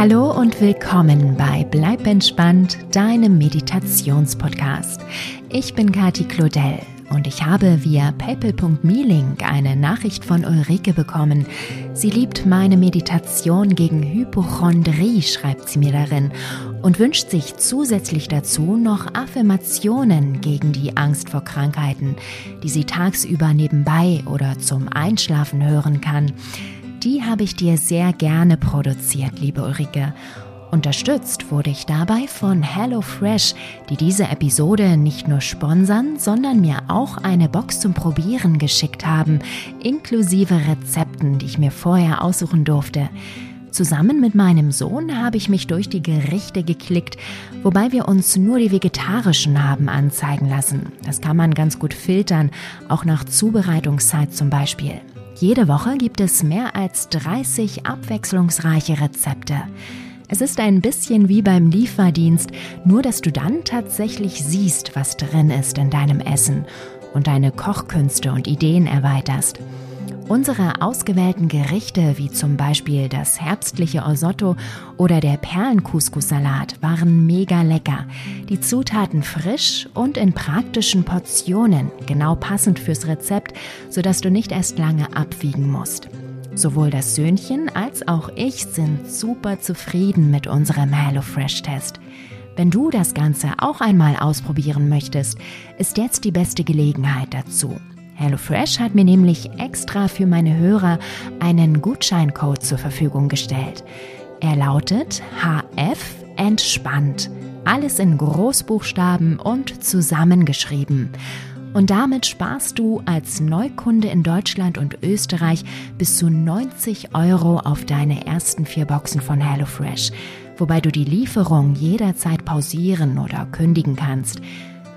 Hallo und willkommen bei Bleib entspannt, deinem Meditationspodcast. Ich bin Kati Claudel und ich habe via paypal.me-Link eine Nachricht von Ulrike bekommen. Sie liebt meine Meditation gegen Hypochondrie, schreibt sie mir darin, und wünscht sich zusätzlich dazu noch Affirmationen gegen die Angst vor Krankheiten, die sie tagsüber nebenbei oder zum Einschlafen hören kann die habe ich dir sehr gerne produziert, liebe Ulrike. Unterstützt wurde ich dabei von HelloFresh, die diese Episode nicht nur sponsern, sondern mir auch eine Box zum Probieren geschickt haben, inklusive Rezepten, die ich mir vorher aussuchen durfte. Zusammen mit meinem Sohn habe ich mich durch die Gerichte geklickt, wobei wir uns nur die vegetarischen haben anzeigen lassen. Das kann man ganz gut filtern, auch nach Zubereitungszeit zum Beispiel. Jede Woche gibt es mehr als 30 abwechslungsreiche Rezepte. Es ist ein bisschen wie beim Lieferdienst, nur dass du dann tatsächlich siehst, was drin ist in deinem Essen und deine Kochkünste und Ideen erweiterst. Unsere ausgewählten Gerichte, wie zum Beispiel das herbstliche Osotto oder der Perlencouscous-Salat, waren mega lecker. Die Zutaten frisch und in praktischen Portionen, genau passend fürs Rezept, sodass du nicht erst lange abwiegen musst. Sowohl das Söhnchen als auch ich sind super zufrieden mit unserem HelloFresh-Test. Wenn du das Ganze auch einmal ausprobieren möchtest, ist jetzt die beste Gelegenheit dazu. HelloFresh hat mir nämlich extra für meine Hörer einen Gutscheincode zur Verfügung gestellt. Er lautet HF entspannt. Alles in Großbuchstaben und zusammengeschrieben. Und damit sparst du als Neukunde in Deutschland und Österreich bis zu 90 Euro auf deine ersten vier Boxen von HelloFresh, wobei du die Lieferung jederzeit pausieren oder kündigen kannst.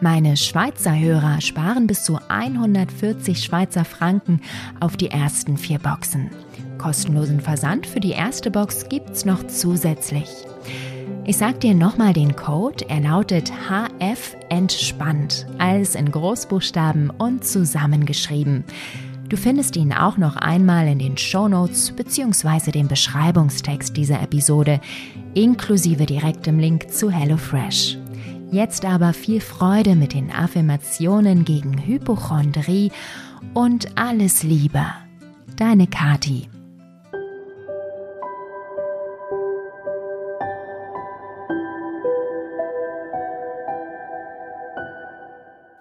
Meine Schweizer Hörer sparen bis zu 140 Schweizer Franken auf die ersten vier Boxen. Kostenlosen Versand für die erste Box gibt's noch zusätzlich. Ich sag dir nochmal den Code, er lautet HF entspannt, alles in Großbuchstaben und zusammengeschrieben. Du findest ihn auch noch einmal in den Show Notes bzw. dem Beschreibungstext dieser Episode, inklusive direktem Link zu HelloFresh. Jetzt aber viel Freude mit den Affirmationen gegen Hypochondrie und alles Liebe. Deine Kati.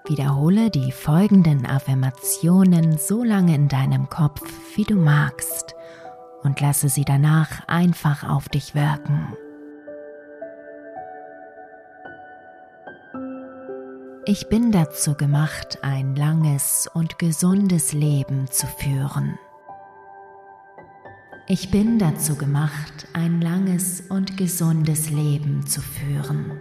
Wiederhole die folgenden Affirmationen so lange in deinem Kopf, wie du magst, und lasse sie danach einfach auf dich wirken. Ich bin dazu gemacht, ein langes und gesundes Leben zu führen. Ich bin dazu gemacht, ein langes und gesundes Leben zu führen.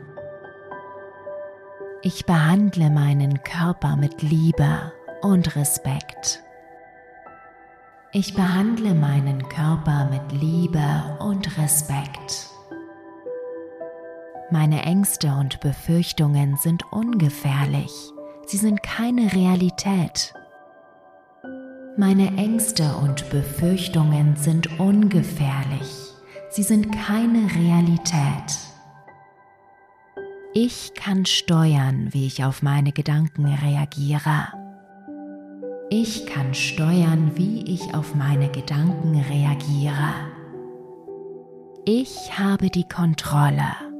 Ich behandle meinen Körper mit Liebe und Respekt. Ich behandle meinen Körper mit Liebe und Respekt. Meine Ängste und Befürchtungen sind ungefährlich. Sie sind keine Realität. Meine Ängste und Befürchtungen sind ungefährlich. Sie sind keine Realität. Ich kann steuern, wie ich auf meine Gedanken reagiere. Ich kann steuern, wie ich auf meine Gedanken reagiere. Ich habe die Kontrolle.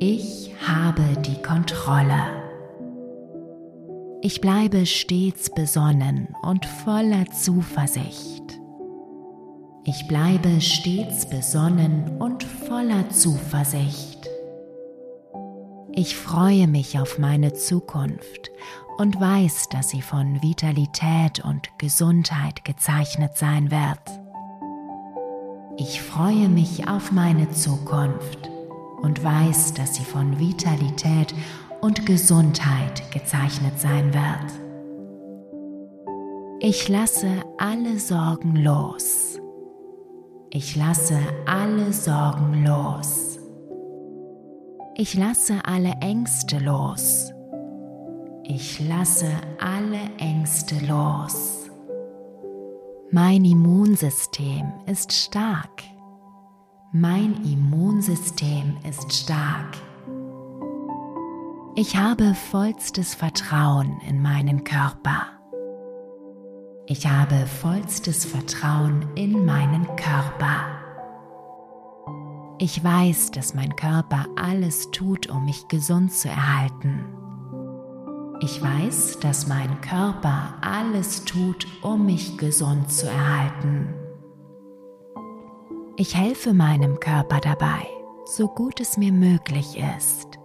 Ich habe die Kontrolle. Ich bleibe stets besonnen und voller Zuversicht. Ich bleibe stets besonnen und voller Zuversicht. Ich freue mich auf meine Zukunft und weiß, dass sie von Vitalität und Gesundheit gezeichnet sein wird. Ich freue mich auf meine Zukunft und weiß, dass sie von Vitalität und Gesundheit gezeichnet sein wird. Ich lasse alle Sorgen los. Ich lasse alle Sorgen los. Ich lasse alle Ängste los. Ich lasse alle Ängste los. Mein Immunsystem ist stark. Mein Immunsystem ist stark. Ich habe vollstes Vertrauen in meinen Körper. Ich habe vollstes Vertrauen in meinen Körper. Ich weiß, dass mein Körper alles tut, um mich gesund zu erhalten. Ich weiß, dass mein Körper alles tut, um mich gesund zu erhalten. Ich helfe meinem Körper dabei, so gut es mir möglich ist.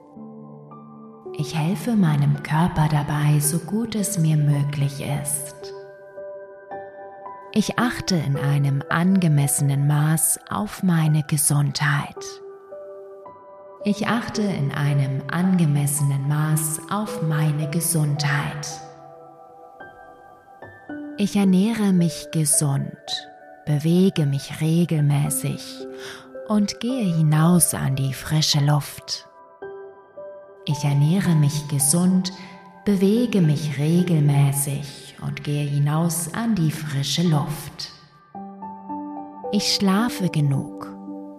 Ich helfe meinem Körper dabei, so gut es mir möglich ist. Ich achte in einem angemessenen Maß auf meine Gesundheit. Ich achte in einem angemessenen Maß auf meine Gesundheit. Ich ernähre mich gesund bewege mich regelmäßig und gehe hinaus an die frische Luft. Ich ernähre mich gesund, bewege mich regelmäßig und gehe hinaus an die frische Luft. Ich schlafe genug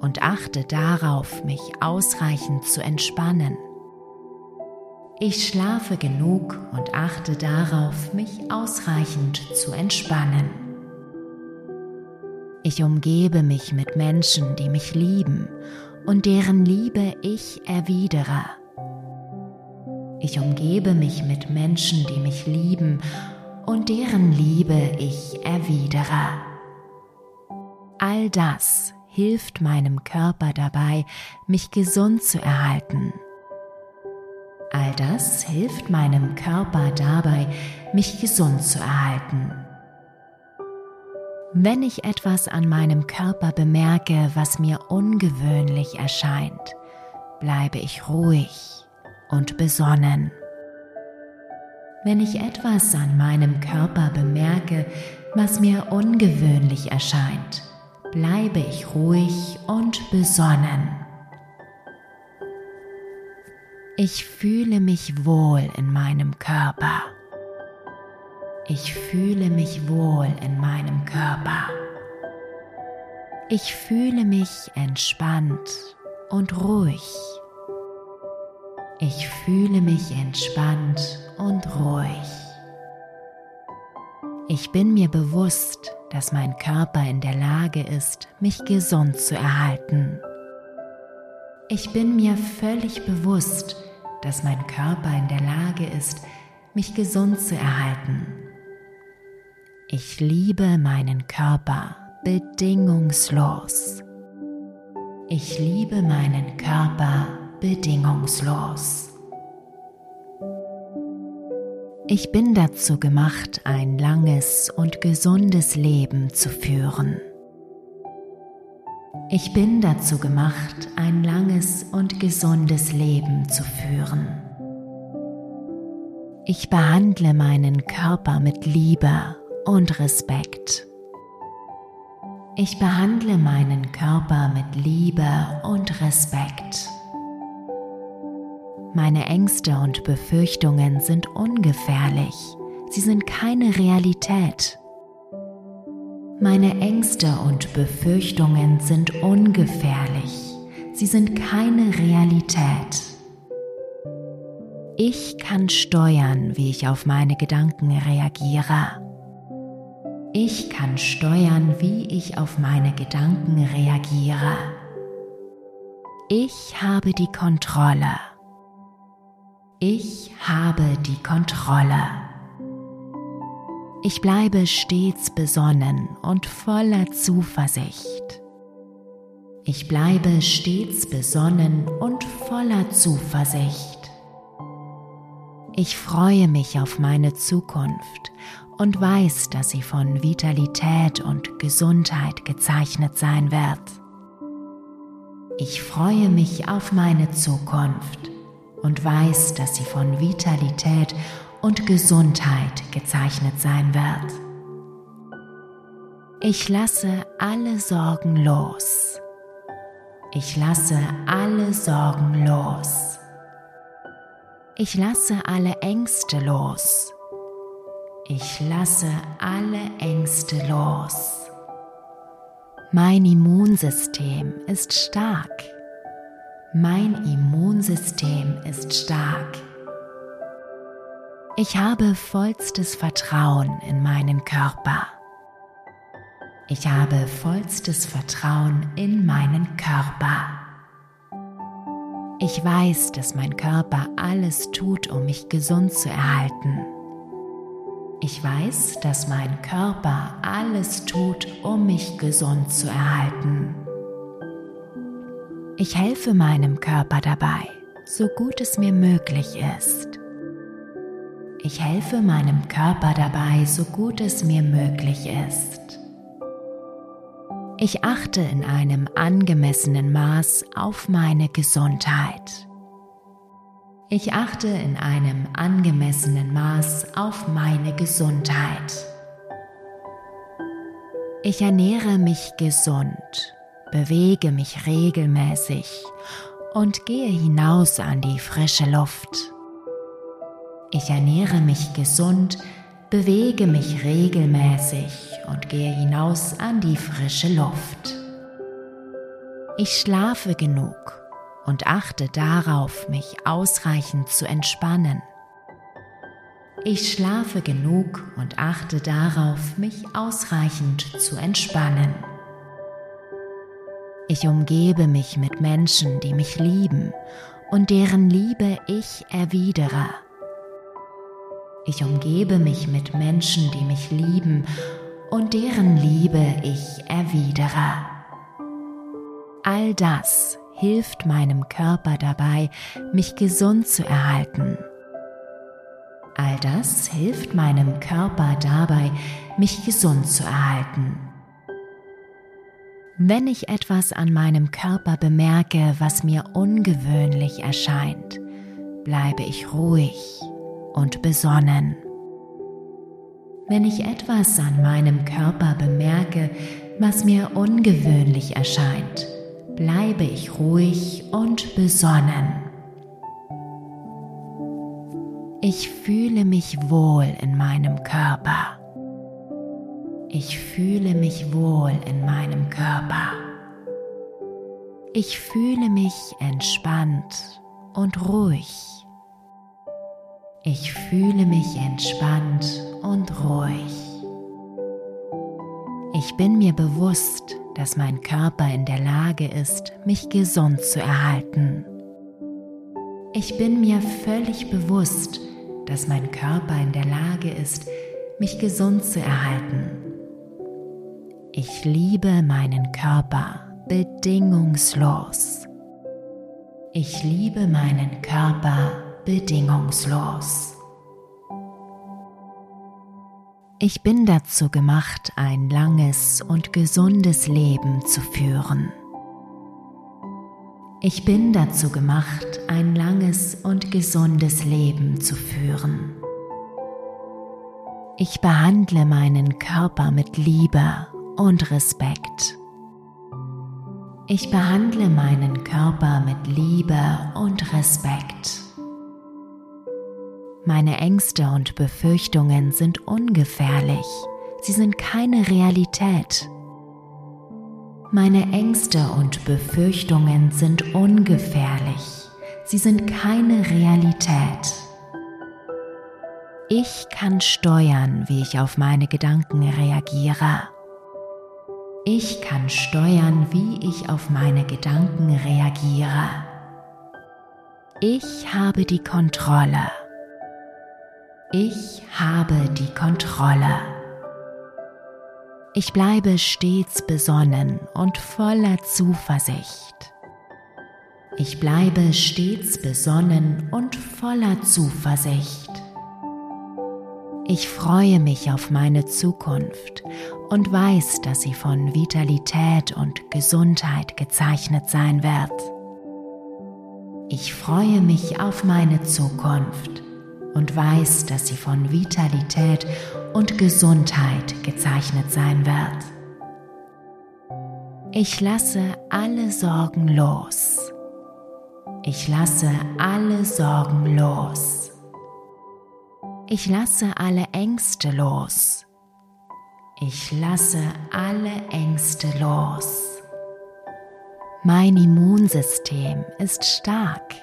und achte darauf, mich ausreichend zu entspannen. Ich schlafe genug und achte darauf, mich ausreichend zu entspannen. Ich umgebe mich mit Menschen, die mich lieben und deren Liebe ich erwidere. Ich umgebe mich mit Menschen, die mich lieben und deren Liebe ich erwidere. All das hilft meinem Körper dabei, mich gesund zu erhalten. All das hilft meinem Körper dabei, mich gesund zu erhalten. Wenn ich etwas an meinem Körper bemerke, was mir ungewöhnlich erscheint, bleibe ich ruhig und besonnen. Wenn ich etwas an meinem Körper bemerke, was mir ungewöhnlich erscheint, bleibe ich ruhig und besonnen. Ich fühle mich wohl in meinem Körper. Ich fühle mich wohl in meinem Körper. Ich fühle mich entspannt und ruhig. Ich fühle mich entspannt und ruhig. Ich bin mir bewusst, dass mein Körper in der Lage ist, mich gesund zu erhalten. Ich bin mir völlig bewusst, dass mein Körper in der Lage ist, mich gesund zu erhalten. Ich liebe meinen Körper bedingungslos. Ich liebe meinen Körper bedingungslos. Ich bin dazu gemacht, ein langes und gesundes Leben zu führen. Ich bin dazu gemacht, ein langes und gesundes Leben zu führen. Ich behandle meinen Körper mit Liebe und Respekt. Ich behandle meinen Körper mit Liebe und Respekt. Meine Ängste und Befürchtungen sind ungefährlich. Sie sind keine Realität. Meine Ängste und Befürchtungen sind ungefährlich. Sie sind keine Realität. Ich kann steuern, wie ich auf meine Gedanken reagiere. Ich kann steuern, wie ich auf meine Gedanken reagiere. Ich habe die Kontrolle. Ich habe die Kontrolle. Ich bleibe stets besonnen und voller Zuversicht. Ich bleibe stets besonnen und voller Zuversicht. Ich freue mich auf meine Zukunft und weiß, dass sie von Vitalität und Gesundheit gezeichnet sein wird. Ich freue mich auf meine Zukunft und weiß, dass sie von Vitalität und Gesundheit gezeichnet sein wird. Ich lasse alle Sorgen los. Ich lasse alle Sorgen los. Ich lasse alle Ängste los. Ich lasse alle Ängste los. Mein Immunsystem ist stark. Mein Immunsystem ist stark. Ich habe vollstes Vertrauen in meinen Körper. Ich habe vollstes Vertrauen in meinen Körper. Ich weiß, dass mein Körper alles tut, um mich gesund zu erhalten. Ich weiß, dass mein Körper alles tut, um mich gesund zu erhalten. Ich helfe meinem Körper dabei, so gut es mir möglich ist. Ich helfe meinem Körper dabei, so gut es mir möglich ist. Ich achte in einem angemessenen Maß auf meine Gesundheit. Ich achte in einem angemessenen Maß auf meine Gesundheit. Ich ernähre mich gesund, bewege mich regelmäßig und gehe hinaus an die frische Luft. Ich ernähre mich gesund, bewege mich regelmäßig und gehe hinaus an die frische Luft. Ich schlafe genug und achte darauf, mich ausreichend zu entspannen. Ich schlafe genug und achte darauf, mich ausreichend zu entspannen. Ich umgebe mich mit Menschen, die mich lieben und deren Liebe ich erwidere. Ich umgebe mich mit Menschen, die mich lieben und deren Liebe ich erwidere. All das hilft meinem Körper dabei, mich gesund zu erhalten. All das hilft meinem Körper dabei, mich gesund zu erhalten. Wenn ich etwas an meinem Körper bemerke, was mir ungewöhnlich erscheint, bleibe ich ruhig und besonnen. Wenn ich etwas an meinem Körper bemerke, was mir ungewöhnlich erscheint, bleibe ich ruhig und besonnen. Ich fühle mich wohl in meinem Körper. Ich fühle mich wohl in meinem Körper. Ich fühle mich entspannt und ruhig. Ich fühle mich entspannt und ruhig. Ich bin mir bewusst, dass mein Körper in der Lage ist, mich gesund zu erhalten. Ich bin mir völlig bewusst, dass mein Körper in der Lage ist, mich gesund zu erhalten. Ich liebe meinen Körper bedingungslos. Ich liebe meinen Körper bedingungslos. Ich bin dazu gemacht, ein langes und gesundes Leben zu führen. Ich bin dazu gemacht, ein langes und gesundes Leben zu führen. Ich behandle meinen Körper mit Liebe und Respekt. Ich behandle meinen Körper mit Liebe und Respekt. Meine Ängste und Befürchtungen sind ungefährlich. Sie sind keine Realität. Meine Ängste und Befürchtungen sind ungefährlich. Sie sind keine Realität. Ich kann steuern, wie ich auf meine Gedanken reagiere. Ich kann steuern, wie ich auf meine Gedanken reagiere. Ich habe die Kontrolle. Ich habe die Kontrolle. Ich bleibe stets besonnen und voller Zuversicht. Ich bleibe stets besonnen und voller Zuversicht. Ich freue mich auf meine Zukunft und weiß, dass sie von Vitalität und Gesundheit gezeichnet sein wird. Ich freue mich auf meine Zukunft und weiß, dass sie von Vitalität und Gesundheit gezeichnet sein wird. Ich lasse alle Sorgen los. Ich lasse alle Sorgen los. Ich lasse alle Ängste los. Ich lasse alle Ängste los. Mein Immunsystem ist stark.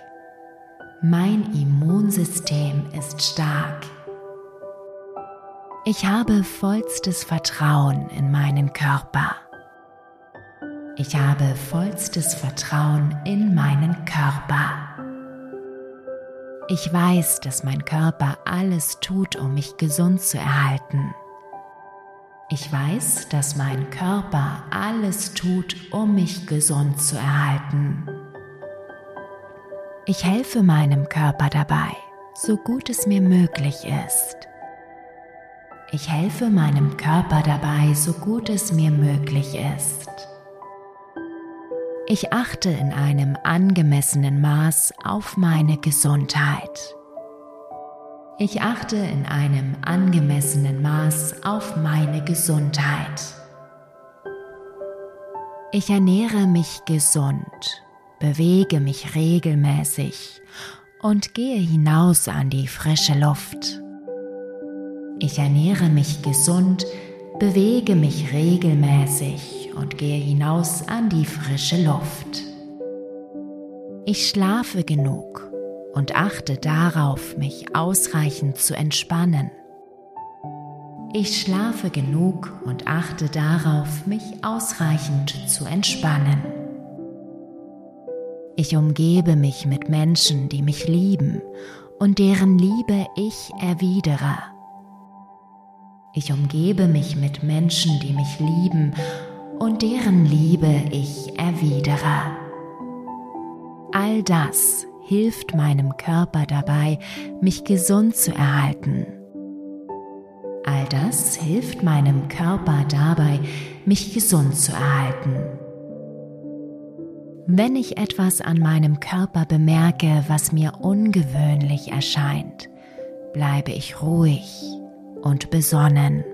Mein Immunsystem ist stark. Ich habe vollstes Vertrauen in meinen Körper. Ich habe vollstes Vertrauen in meinen Körper. Ich weiß, dass mein Körper alles tut, um mich gesund zu erhalten. Ich weiß, dass mein Körper alles tut, um mich gesund zu erhalten. Ich helfe meinem Körper dabei, so gut es mir möglich ist. Ich helfe meinem Körper dabei, so gut es mir möglich ist. Ich achte in einem angemessenen Maß auf meine Gesundheit. Ich achte in einem angemessenen Maß auf meine Gesundheit. Ich ernähre mich gesund, bewege mich regelmäßig und gehe hinaus an die frische Luft. Ich ernähre mich gesund, bewege mich regelmäßig und gehe hinaus an die frische Luft. Ich schlafe genug und achte darauf, mich ausreichend zu entspannen. Ich schlafe genug und achte darauf, mich ausreichend zu entspannen. Ich umgebe mich mit Menschen, die mich lieben und deren Liebe ich erwidere. Ich umgebe mich mit Menschen, die mich lieben und deren Liebe ich erwidere. All das hilft meinem Körper dabei, mich gesund zu erhalten. All das hilft meinem Körper dabei, mich gesund zu erhalten. Wenn ich etwas an meinem Körper bemerke, was mir ungewöhnlich erscheint, bleibe ich ruhig und besonnen.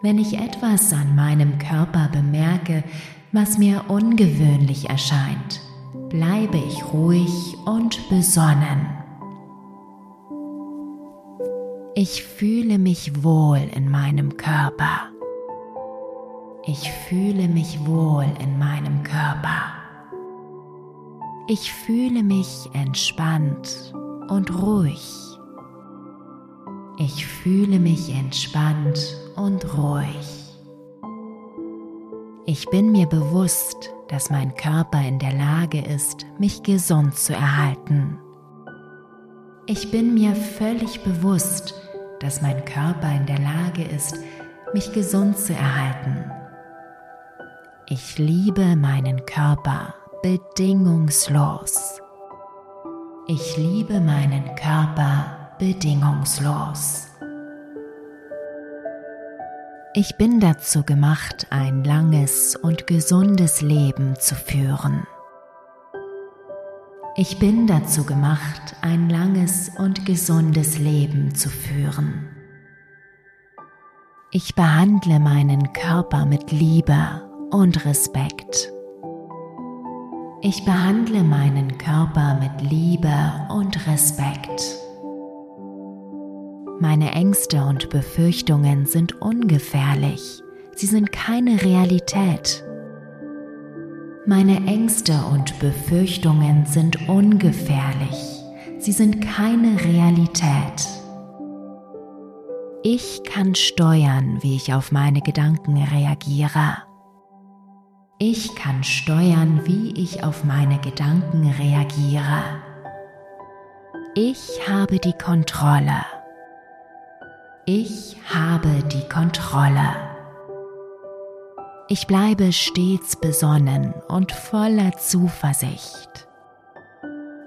Wenn ich etwas an meinem Körper bemerke, was mir ungewöhnlich erscheint, bleibe ich ruhig und besonnen. Ich fühle mich wohl in meinem Körper. Ich fühle mich wohl in meinem Körper. Ich fühle mich entspannt und ruhig. Ich fühle mich entspannt und ruhig. Ich bin mir bewusst, dass mein Körper in der Lage ist, mich gesund zu erhalten. Ich bin mir völlig bewusst, dass mein Körper in der Lage ist, mich gesund zu erhalten. Ich liebe meinen Körper bedingungslos. Ich liebe meinen Körper bedingungslos. Ich bin dazu gemacht, ein langes und gesundes Leben zu führen. Ich bin dazu gemacht, ein langes und gesundes Leben zu führen. Ich behandle meinen Körper mit Liebe und Respekt. Ich behandle meinen Körper mit Liebe und Respekt. Meine Ängste und Befürchtungen sind ungefährlich. Sie sind keine Realität. Meine Ängste und Befürchtungen sind ungefährlich. Sie sind keine Realität. Ich kann steuern, wie ich auf meine Gedanken reagiere. Ich kann steuern, wie ich auf meine Gedanken reagiere. Ich habe die Kontrolle. Ich habe die Kontrolle. Ich bleibe stets besonnen und voller Zuversicht.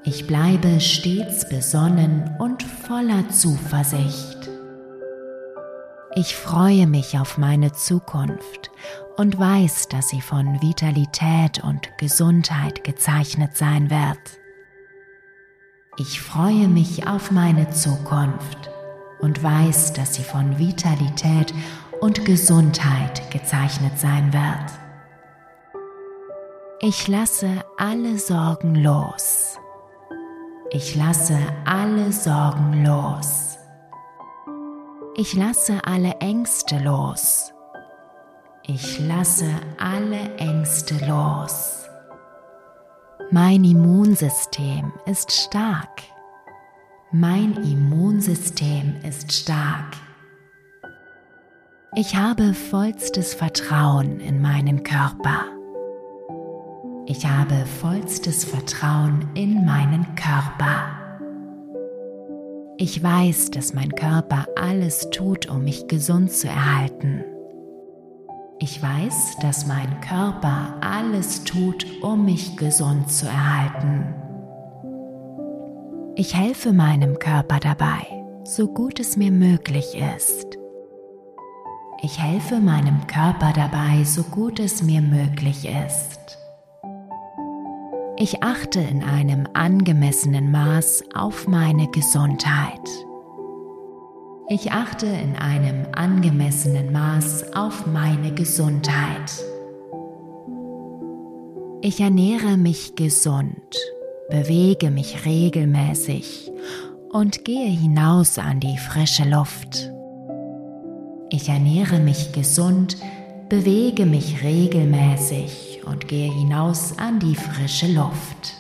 Ich bleibe stets besonnen und voller Zuversicht. Ich freue mich auf meine Zukunft und weiß, dass sie von Vitalität und Gesundheit gezeichnet sein wird. Ich freue mich auf meine Zukunft und weiß, dass sie von Vitalität und Gesundheit gezeichnet sein wird. Ich lasse alle Sorgen los. Ich lasse alle Sorgen los. Ich lasse alle Ängste los. Ich lasse alle Ängste los. Mein Immunsystem ist stark. Mein Immunsystem ist stark. Ich habe vollstes Vertrauen in meinen Körper. Ich habe vollstes Vertrauen in meinen Körper. Ich weiß, dass mein Körper alles tut, um mich gesund zu erhalten. Ich weiß, dass mein Körper alles tut, um mich gesund zu erhalten. Ich helfe meinem Körper dabei, so gut es mir möglich ist. Ich helfe meinem Körper dabei, so gut es mir möglich ist. Ich achte in einem angemessenen Maß auf meine Gesundheit. Ich achte in einem angemessenen Maß auf meine Gesundheit. Ich ernähre mich gesund, bewege mich regelmäßig und gehe hinaus an die frische Luft. Ich ernähre mich gesund, bewege mich regelmäßig und gehe hinaus an die frische Luft.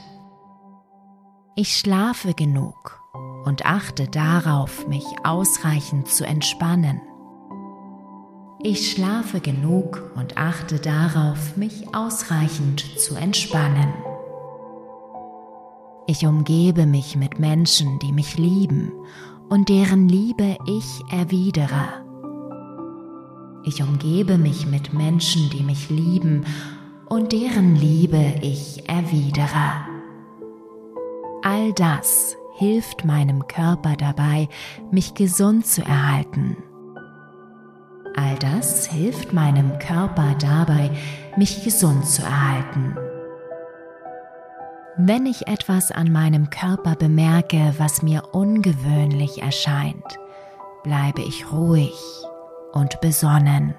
Ich schlafe genug und achte darauf, mich ausreichend zu entspannen. Ich schlafe genug und achte darauf, mich ausreichend zu entspannen. Ich umgebe mich mit Menschen, die mich lieben und deren Liebe ich erwidere. Ich umgebe mich mit Menschen, die mich lieben und deren Liebe ich erwidere. All das hilft meinem Körper dabei, mich gesund zu erhalten. All das hilft meinem Körper dabei, mich gesund zu erhalten. Wenn ich etwas an meinem Körper bemerke, was mir ungewöhnlich erscheint, bleibe ich ruhig und besonnen.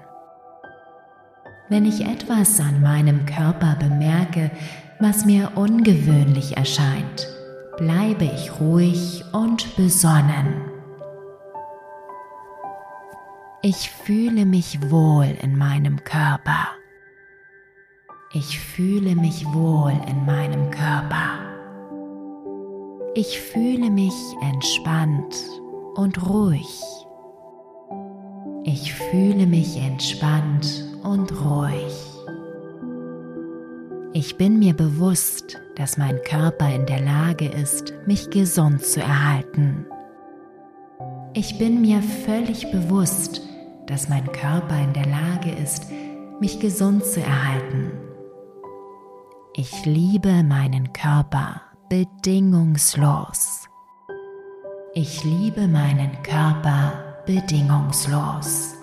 Wenn ich etwas an meinem Körper bemerke, was mir ungewöhnlich erscheint, bleibe ich ruhig und besonnen. Ich fühle mich wohl in meinem Körper. Ich fühle mich wohl in meinem Körper. Ich fühle mich entspannt und ruhig. Ich fühle mich entspannt und ruhig. Ich bin mir bewusst, dass mein Körper in der Lage ist, mich gesund zu erhalten. Ich bin mir völlig bewusst, dass mein Körper in der Lage ist, mich gesund zu erhalten. Ich liebe meinen Körper bedingungslos. Ich liebe meinen Körper bedingungslos.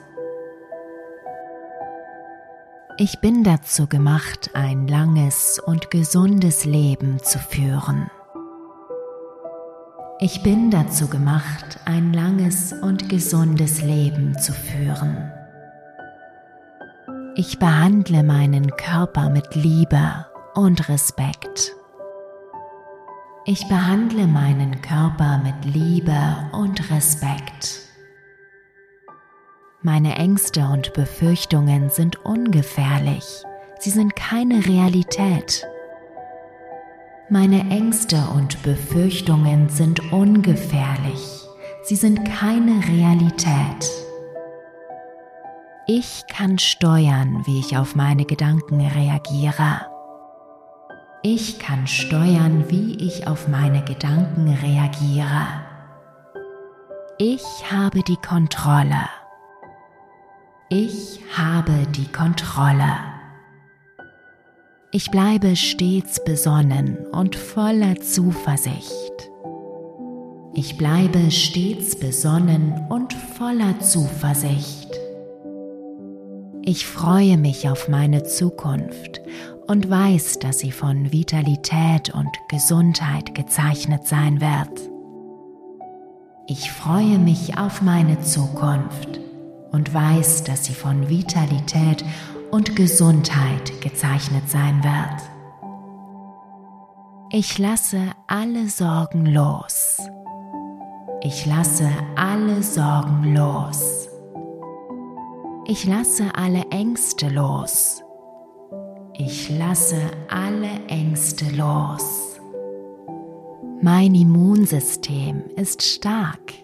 Ich bin dazu gemacht, ein langes und gesundes Leben zu führen. Ich bin dazu gemacht, ein langes und gesundes Leben zu führen. Ich behandle meinen Körper mit Liebe und Respekt. Ich behandle meinen Körper mit Liebe und Respekt. Meine Ängste und Befürchtungen sind ungefährlich. Sie sind keine Realität. Meine Ängste und Befürchtungen sind ungefährlich. Sie sind keine Realität. Ich kann steuern, wie ich auf meine Gedanken reagiere. Ich kann steuern, wie ich auf meine Gedanken reagiere. Ich habe die Kontrolle. Ich habe die Kontrolle. Ich bleibe stets besonnen und voller Zuversicht. Ich bleibe stets besonnen und voller Zuversicht. Ich freue mich auf meine Zukunft und weiß, dass sie von Vitalität und Gesundheit gezeichnet sein wird. Ich freue mich auf meine Zukunft und weiß, dass sie von Vitalität und Gesundheit gezeichnet sein wird. Ich lasse alle Sorgen los. Ich lasse alle Sorgen los. Ich lasse alle Ängste los. Ich lasse alle Ängste los. Mein Immunsystem ist stark.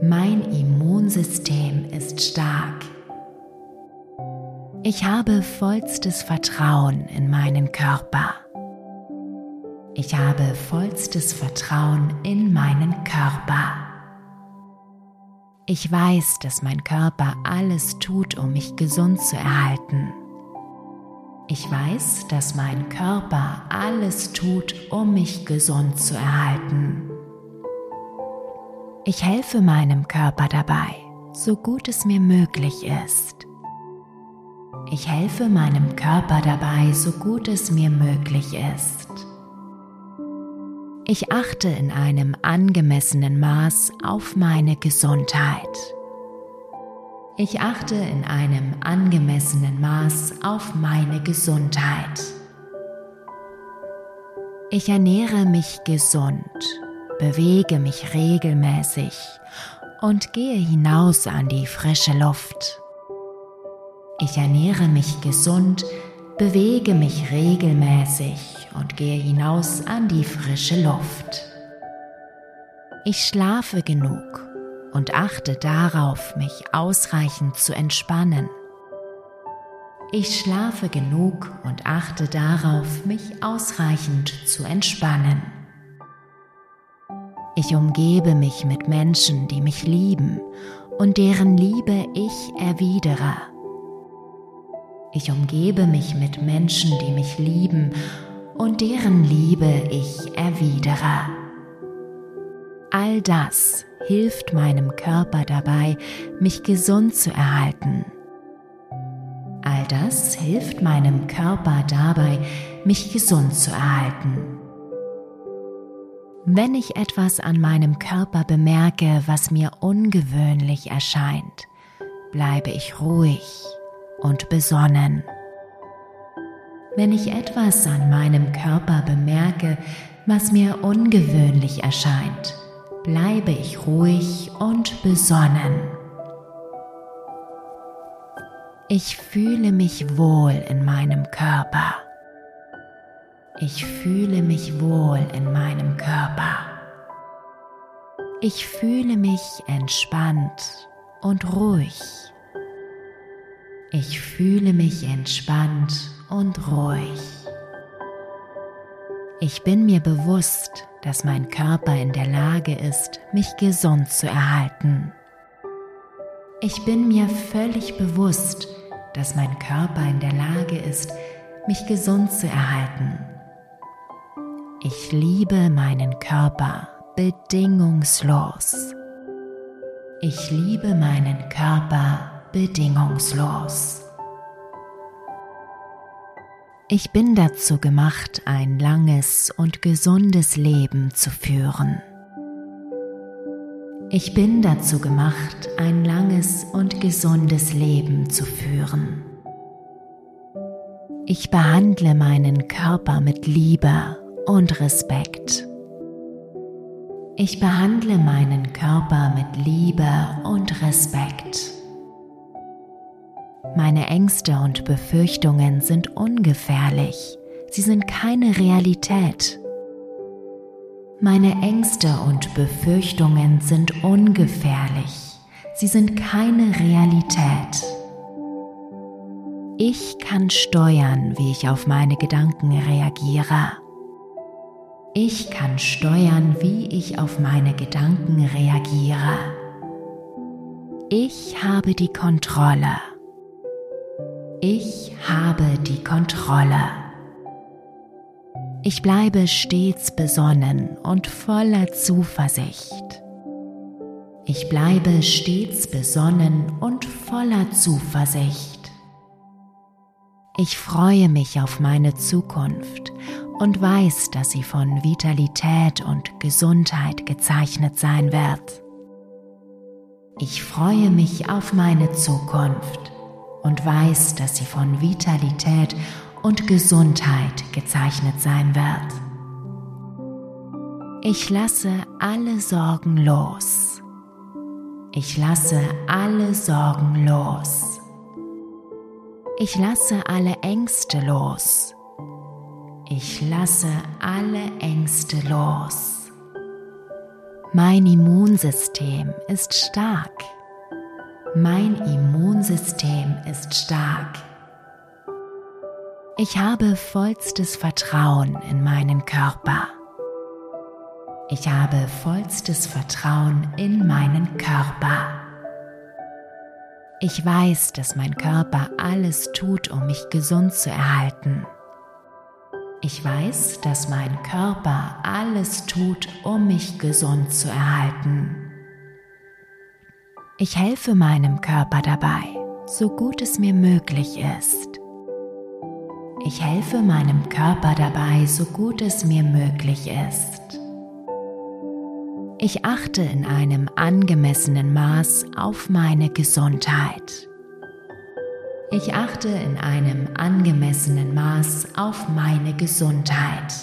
Mein Immunsystem ist stark. Ich habe vollstes Vertrauen in meinen Körper. Ich habe vollstes Vertrauen in meinen Körper. Ich weiß, dass mein Körper alles tut, um mich gesund zu erhalten. Ich weiß, dass mein Körper alles tut, um mich gesund zu erhalten. Ich helfe meinem Körper dabei, so gut es mir möglich ist. Ich helfe meinem Körper dabei, so gut es mir möglich ist. Ich achte in einem angemessenen Maß auf meine Gesundheit. Ich achte in einem angemessenen Maß auf meine Gesundheit. Ich ernähre mich gesund, bewege mich regelmäßig und gehe hinaus an die frische Luft. Ich ernähre mich gesund, bewege mich regelmäßig und gehe hinaus an die frische Luft. Ich schlafe genug und achte darauf, mich ausreichend zu entspannen. Ich schlafe genug und achte darauf, mich ausreichend zu entspannen. Ich umgebe mich mit Menschen, die mich lieben und deren Liebe ich erwidere. Ich umgebe mich mit Menschen, die mich lieben und deren Liebe ich erwidere. All das hilft meinem Körper dabei, mich gesund zu erhalten. All das hilft meinem Körper dabei, mich gesund zu erhalten. Wenn ich etwas an meinem Körper bemerke, was mir ungewöhnlich erscheint, bleibe ich ruhig und besonnen. Wenn ich etwas an meinem Körper bemerke, was mir ungewöhnlich erscheint, bleibe ich ruhig und besonnen. Ich fühle mich wohl in meinem Körper. Ich fühle mich wohl in meinem Körper. Ich fühle mich entspannt und ruhig. Ich fühle mich entspannt und ruhig. Ich bin mir bewusst, dass mein Körper in der Lage ist, mich gesund zu erhalten. Ich bin mir völlig bewusst, dass mein Körper in der Lage ist, mich gesund zu erhalten. Ich liebe meinen Körper bedingungslos. Ich liebe meinen Körper bedingungslos. Ich bin dazu gemacht, ein langes und gesundes Leben zu führen. Ich bin dazu gemacht, ein langes und gesundes Leben zu führen. Ich behandle meinen Körper mit Liebe und Respekt. Ich behandle meinen Körper mit Liebe und Respekt. Meine Ängste und Befürchtungen sind ungefährlich. Sie sind keine Realität. Meine Ängste und Befürchtungen sind ungefährlich. Sie sind keine Realität. Ich kann steuern, wie ich auf meine Gedanken reagiere. Ich kann steuern, wie ich auf meine Gedanken reagiere. Ich habe die Kontrolle. Ich habe die Kontrolle. Ich bleibe stets besonnen und voller Zuversicht. Ich bleibe stets besonnen und voller Zuversicht. Ich freue mich auf meine Zukunft und weiß, dass sie von Vitalität und Gesundheit gezeichnet sein wird. Ich freue mich auf meine Zukunft und weiß, dass sie von Vitalität und Gesundheit gezeichnet sein wird. Ich lasse alle Sorgen los. Ich lasse alle Sorgen los. Ich lasse alle Ängste los. Ich lasse alle Ängste los. Mein Immunsystem ist stark. Mein Immunsystem ist stark. Ich habe vollstes Vertrauen in meinen Körper. Ich habe vollstes Vertrauen in meinen Körper. Ich weiß, dass mein Körper alles tut, um mich gesund zu erhalten. Ich weiß, dass mein Körper alles tut, um mich gesund zu erhalten. Ich helfe meinem Körper dabei, so gut es mir möglich ist. Ich helfe meinem Körper dabei, so gut es mir möglich ist. Ich achte in einem angemessenen Maß auf meine Gesundheit. Ich achte in einem angemessenen Maß auf meine Gesundheit.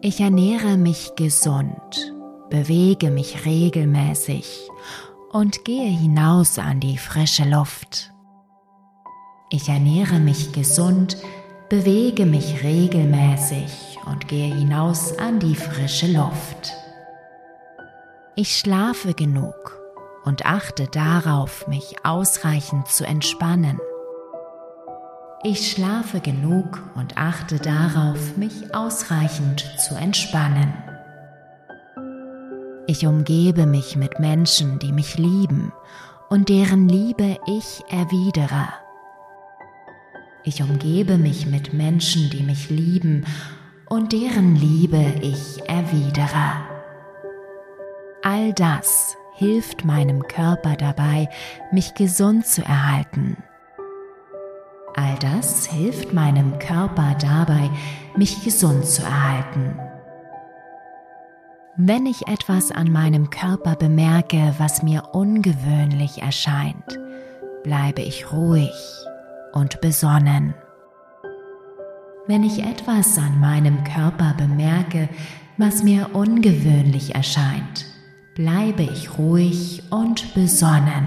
Ich ernähre mich gesund, bewege mich regelmäßig und gehe hinaus an die frische Luft. Ich ernähre mich gesund, bewege mich regelmäßig und gehe hinaus an die frische Luft. Ich schlafe genug und achte darauf, mich ausreichend zu entspannen. Ich schlafe genug und achte darauf, mich ausreichend zu entspannen. Ich umgebe mich mit Menschen, die mich lieben und deren Liebe ich erwidere. Ich umgebe mich mit Menschen, die mich lieben und deren Liebe ich erwidere. All das hilft meinem Körper dabei, mich gesund zu erhalten. All das hilft meinem Körper dabei, mich gesund zu erhalten. Wenn ich etwas an meinem Körper bemerke, was mir ungewöhnlich erscheint, bleibe ich ruhig und besonnen. Wenn ich etwas an meinem Körper bemerke, was mir ungewöhnlich erscheint, bleibe ich ruhig und besonnen.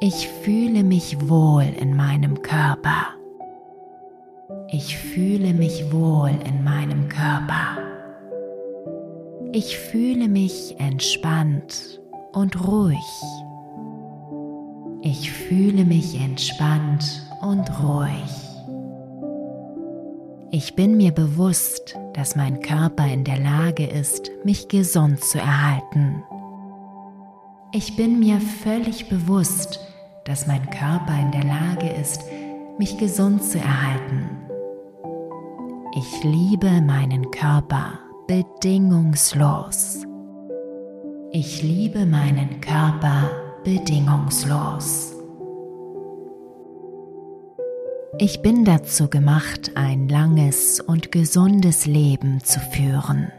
Ich fühle mich wohl in meinem Körper. Ich fühle mich wohl in meinem Körper. Ich fühle mich entspannt und ruhig. Ich fühle mich entspannt und ruhig. Ich bin mir bewusst, dass mein Körper in der Lage ist, mich gesund zu erhalten. Ich bin mir völlig bewusst, dass mein Körper in der Lage ist, mich gesund zu erhalten. Ich liebe meinen Körper bedingungslos. Ich liebe meinen Körper bedingungslos. Ich bin dazu gemacht, ein langes und gesundes Leben zu führen.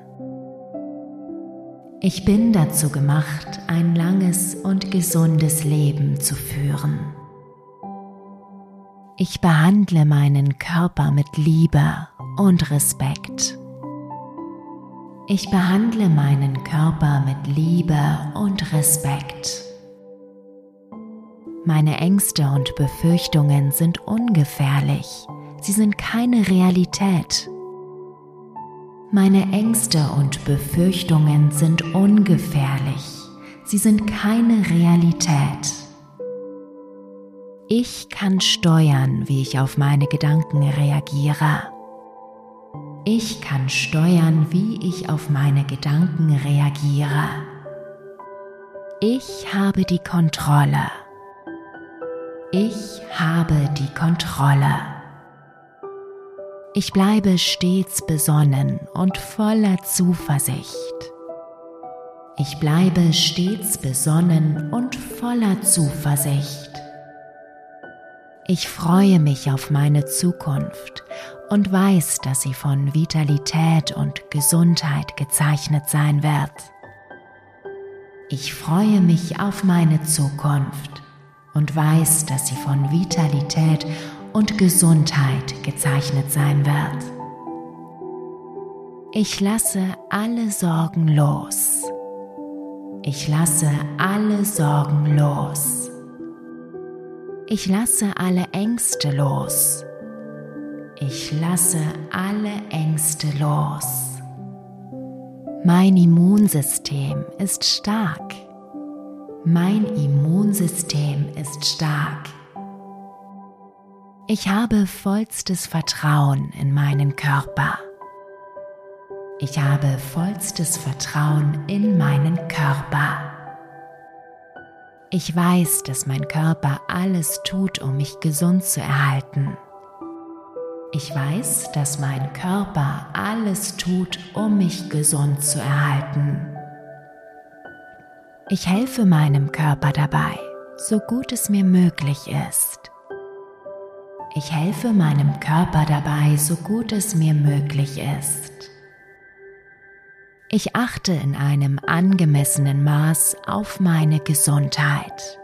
Ich bin dazu gemacht, ein langes und gesundes Leben zu führen. Ich behandle meinen Körper mit Liebe und Respekt. Ich behandle meinen Körper mit Liebe und Respekt. Meine Ängste und Befürchtungen sind ungefährlich. Sie sind keine Realität. Meine Ängste und Befürchtungen sind ungefährlich. Sie sind keine Realität. Ich kann steuern, wie ich auf meine Gedanken reagiere. Ich kann steuern, wie ich auf meine Gedanken reagiere. Ich habe die Kontrolle. Ich habe die Kontrolle. Ich bleibe stets besonnen und voller Zuversicht. Ich bleibe stets besonnen und voller Zuversicht. Ich freue mich auf meine Zukunft und weiß, dass sie von Vitalität und Gesundheit gezeichnet sein wird. Ich freue mich auf meine Zukunft und weiß, dass sie von Vitalität und Gesundheit gezeichnet sein wird. Ich lasse alle Sorgen los. Ich lasse alle Sorgen los. Ich lasse alle Ängste los. Ich lasse alle Ängste los. Mein Immunsystem ist stark. Mein Immunsystem ist stark. Ich habe vollstes Vertrauen in meinen Körper. Ich habe vollstes Vertrauen in meinen Körper. Ich weiß, dass mein Körper alles tut, um mich gesund zu erhalten. Ich weiß, dass mein Körper alles tut, um mich gesund zu erhalten. Ich helfe meinem Körper dabei, so gut es mir möglich ist. Ich helfe meinem Körper dabei, so gut es mir möglich ist. Ich achte in einem angemessenen Maß auf meine Gesundheit.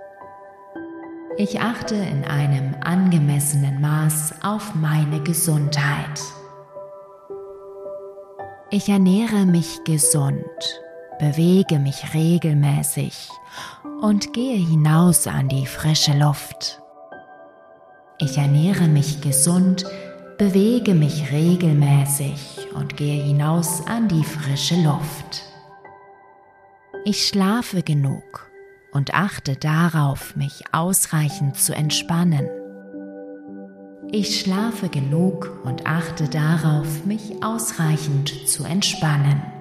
Ich achte in einem angemessenen Maß auf meine Gesundheit. Ich ernähre mich gesund, bewege mich regelmäßig und gehe hinaus an die frische Luft. Ich ernähre mich gesund, bewege mich regelmäßig und gehe hinaus an die frische Luft. Ich schlafe genug und achte darauf, mich ausreichend zu entspannen. Ich schlafe genug und achte darauf, mich ausreichend zu entspannen.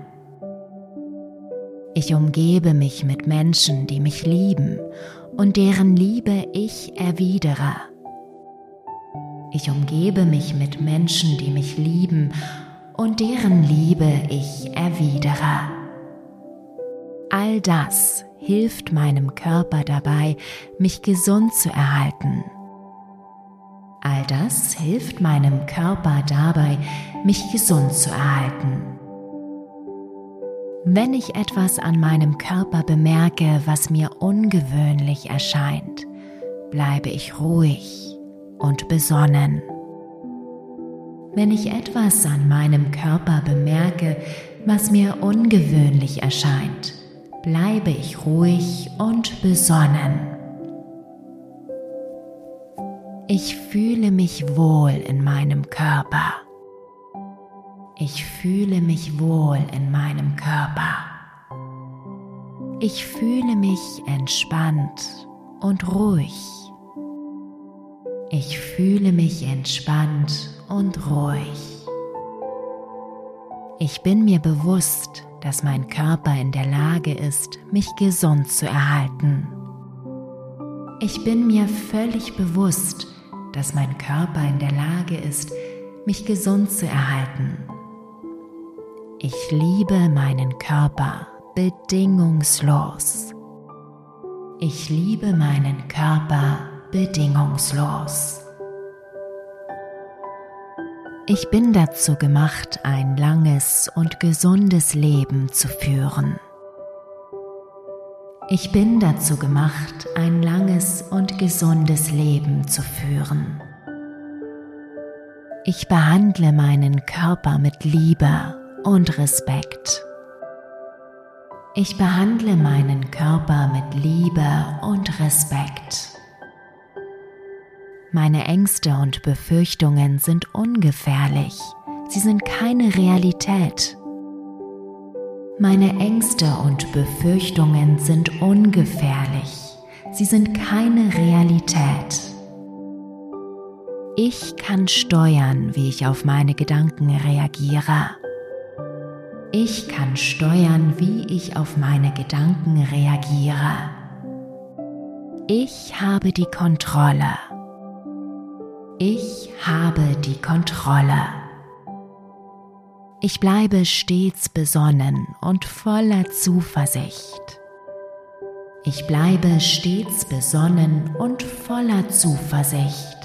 Ich umgebe mich mit Menschen, die mich lieben und deren Liebe ich erwidere. Ich umgebe mich mit Menschen, die mich lieben und deren Liebe ich erwidere. All das hilft meinem Körper dabei, mich gesund zu erhalten. All das hilft meinem Körper dabei, mich gesund zu erhalten. Wenn ich etwas an meinem Körper bemerke, was mir ungewöhnlich erscheint, bleibe ich ruhig und besonnen. Wenn ich etwas an meinem Körper bemerke, was mir ungewöhnlich erscheint, bleibe ich ruhig und besonnen. Ich fühle mich wohl in meinem Körper. Ich fühle mich wohl in meinem Körper. Ich fühle mich entspannt und ruhig. Ich fühle mich entspannt und ruhig. Ich bin mir bewusst, dass mein Körper in der Lage ist, mich gesund zu erhalten. Ich bin mir völlig bewusst, dass mein Körper in der Lage ist, mich gesund zu erhalten. Ich liebe meinen Körper bedingungslos. Ich liebe meinen Körper bedingungslos. Ich bin dazu gemacht, ein langes und gesundes Leben zu führen. Ich bin dazu gemacht, ein langes und gesundes Leben zu führen. Ich behandle meinen Körper mit Liebe und Respekt. Ich behandle meinen Körper mit Liebe und Respekt. Meine Ängste und Befürchtungen sind ungefährlich. Sie sind keine Realität. Meine Ängste und Befürchtungen sind ungefährlich. Sie sind keine Realität. Ich kann steuern, wie ich auf meine Gedanken reagiere. Ich kann steuern, wie ich auf meine Gedanken reagiere. Ich habe die Kontrolle. Ich habe die Kontrolle. Ich bleibe stets besonnen und voller Zuversicht. Ich bleibe stets besonnen und voller Zuversicht.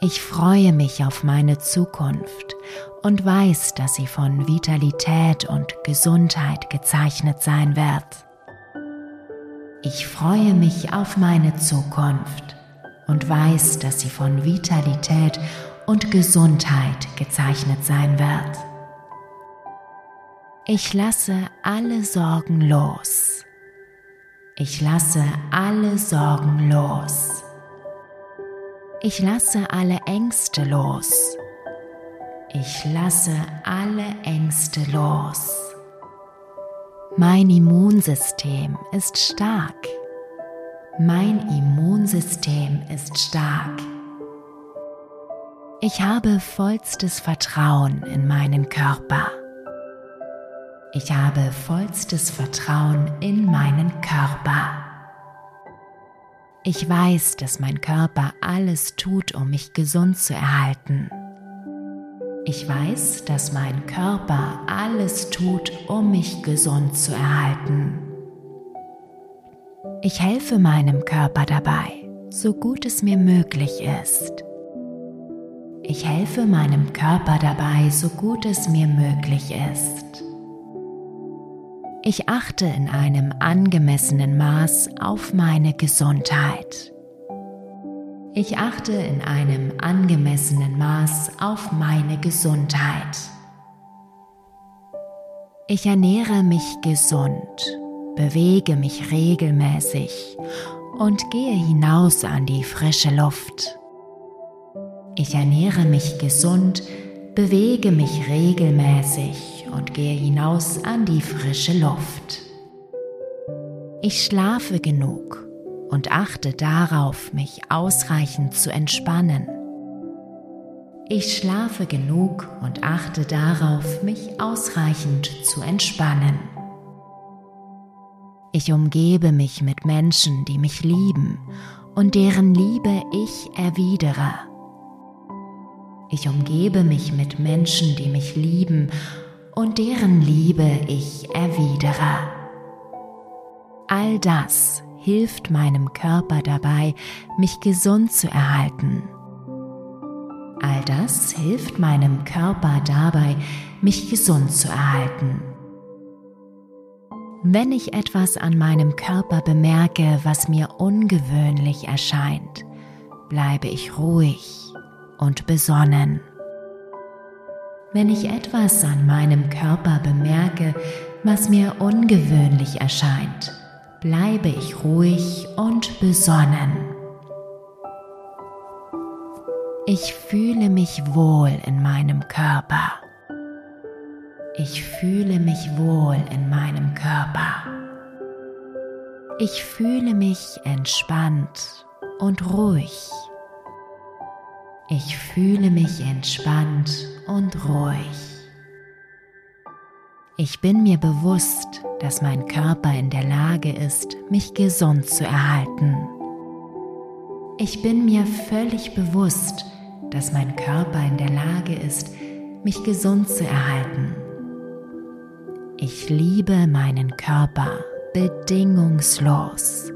Ich freue mich auf meine Zukunft und weiß, dass sie von Vitalität und Gesundheit gezeichnet sein wird. Ich freue mich auf meine Zukunft und weiß, dass sie von Vitalität und Gesundheit gezeichnet sein wird. Ich lasse alle Sorgen los. Ich lasse alle Sorgen los. Ich lasse alle Ängste los. Ich lasse alle Ängste los. Mein Immunsystem ist stark. Mein Immunsystem ist stark. Ich habe vollstes Vertrauen in meinen Körper. Ich habe vollstes Vertrauen in meinen Körper. Ich weiß, dass mein Körper alles tut, um mich gesund zu erhalten. Ich weiß, dass mein Körper alles tut, um mich gesund zu erhalten. Ich helfe meinem Körper dabei, so gut es mir möglich ist. Ich helfe meinem Körper dabei, so gut es mir möglich ist. Ich achte in einem angemessenen Maß auf meine Gesundheit. Ich achte in einem angemessenen Maß auf meine Gesundheit. Ich ernähre mich gesund, bewege mich regelmäßig und gehe hinaus an die frische Luft. Ich ernähre mich gesund, bewege mich regelmäßig und gehe hinaus an die frische Luft. Ich schlafe genug und achte darauf, mich ausreichend zu entspannen. Ich schlafe genug und achte darauf, mich ausreichend zu entspannen. Ich umgebe mich mit Menschen, die mich lieben und deren Liebe ich erwidere. Ich umgebe mich mit Menschen, die mich lieben und deren Liebe ich erwidere. All das hilft meinem Körper dabei, mich gesund zu erhalten. All das hilft meinem Körper dabei, mich gesund zu erhalten. Wenn ich etwas an meinem Körper bemerke, was mir ungewöhnlich erscheint, bleibe ich ruhig und besonnen. Wenn ich etwas an meinem Körper bemerke, was mir ungewöhnlich erscheint, bleibe ich ruhig und besonnen. Ich fühle mich wohl in meinem Körper. Ich fühle mich wohl in meinem Körper. Ich fühle mich entspannt und ruhig. Ich fühle mich entspannt und ruhig. Ich bin mir bewusst, dass mein Körper in der Lage ist, mich gesund zu erhalten. Ich bin mir völlig bewusst, dass mein Körper in der Lage ist, mich gesund zu erhalten. Ich liebe meinen Körper bedingungslos.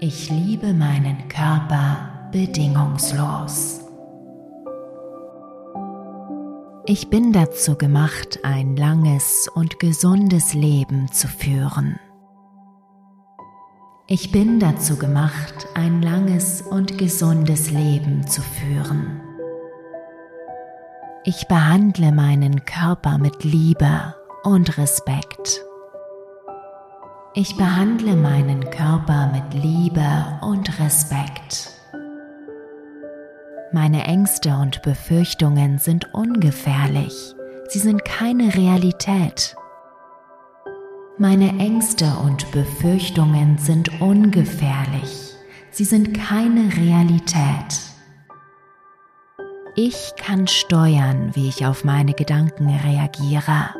Ich liebe meinen Körper bedingungslos. Ich bin dazu gemacht, ein langes und gesundes Leben zu führen. Ich bin dazu gemacht, ein langes und gesundes Leben zu führen. Ich behandle meinen Körper mit Liebe und Respekt. Ich behandle meinen Körper mit Liebe und Respekt. Meine Ängste und Befürchtungen sind ungefährlich. Sie sind keine Realität. Meine Ängste und Befürchtungen sind ungefährlich. Sie sind keine Realität. Ich kann steuern, wie ich auf meine Gedanken reagiere.